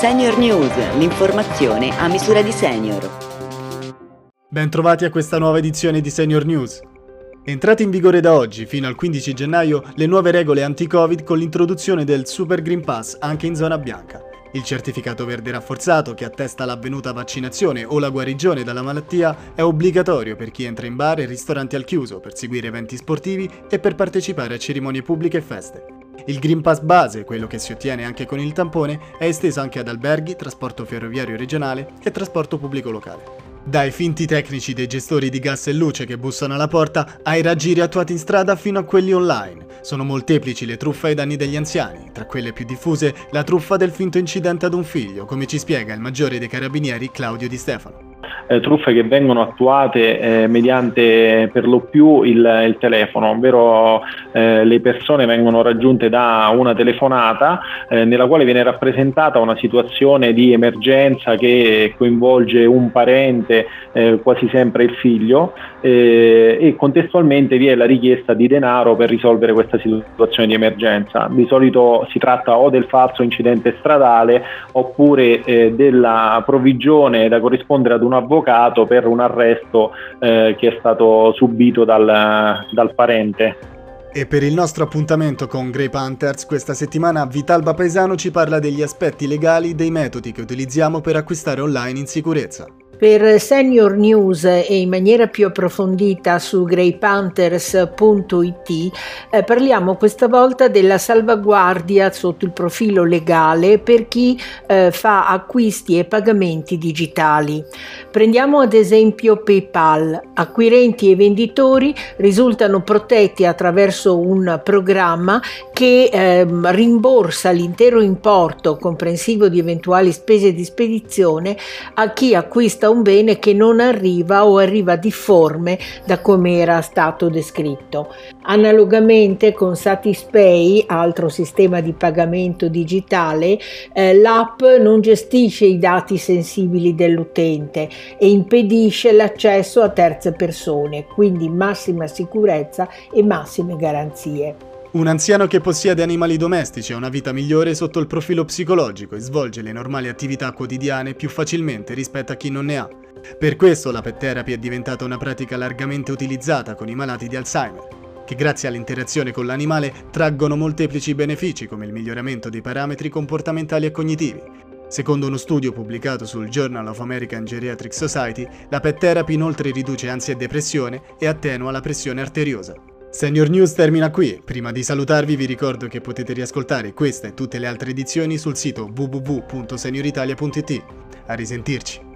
Senior News, l'informazione a misura di senior. Bentrovati a questa nuova edizione di Senior News. Entrate in vigore da oggi, fino al 15 gennaio, le nuove regole anti-Covid con l'introduzione del Super Green Pass anche in zona bianca. Il certificato verde rafforzato che attesta l'avvenuta vaccinazione o la guarigione dalla malattia è obbligatorio per chi entra in bar e ristoranti al chiuso, per seguire eventi sportivi e per partecipare a cerimonie pubbliche e feste. Il Green Pass base, quello che si ottiene anche con il tampone, è esteso anche ad alberghi, trasporto ferroviario regionale e trasporto pubblico locale. Dai finti tecnici dei gestori di gas e luce che bussano alla porta ai raggiri attuati in strada fino a quelli online. Sono molteplici le truffe ai danni degli anziani, tra quelle più diffuse la truffa del finto incidente ad un figlio, come ci spiega il maggiore dei carabinieri Claudio Di Stefano eh, truffe che vengono attuate eh, mediante per lo più il, il telefono, ovvero eh, le persone vengono raggiunte da una telefonata eh, nella quale viene rappresentata una situazione di emergenza che coinvolge un parente, eh, quasi sempre il figlio, eh, e contestualmente vi è la richiesta di denaro per risolvere questa situazione di emergenza. Di solito si tratta o del falso incidente stradale oppure della provvigione da corrispondere ad un avvocato avvocato per un arresto eh, che è stato subito dal, dal parente. E per il nostro appuntamento con Grey Panthers questa settimana Vitalba Paesano ci parla degli aspetti legali dei metodi che utilizziamo per acquistare online in sicurezza. Per Senior News e in maniera più approfondita su greypanthers.it eh, parliamo questa volta della salvaguardia sotto il profilo legale per chi eh, fa acquisti e pagamenti digitali. Prendiamo ad esempio PayPal. Acquirenti e venditori risultano protetti attraverso un programma che eh, rimborsa l'intero importo comprensivo di eventuali spese di spedizione a chi acquista un bene che non arriva o arriva difforme da come era stato descritto. Analogamente con Satispay, altro sistema di pagamento digitale, eh, l'app non gestisce i dati sensibili dell'utente e impedisce l'accesso a terze persone, quindi massima sicurezza e massime garanzie. Un anziano che possiede animali domestici ha una vita migliore sotto il profilo psicologico e svolge le normali attività quotidiane più facilmente rispetto a chi non ne ha. Per questo la pet therapy è diventata una pratica largamente utilizzata con i malati di Alzheimer, che grazie all'interazione con l'animale traggono molteplici benefici come il miglioramento dei parametri comportamentali e cognitivi. Secondo uno studio pubblicato sul Journal of American Geriatric Society, la pet therapy inoltre riduce ansia e depressione e attenua la pressione arteriosa. Senior News termina qui. Prima di salutarvi vi ricordo che potete riascoltare questa e tutte le altre edizioni sul sito www.senioritalia.it. A risentirci.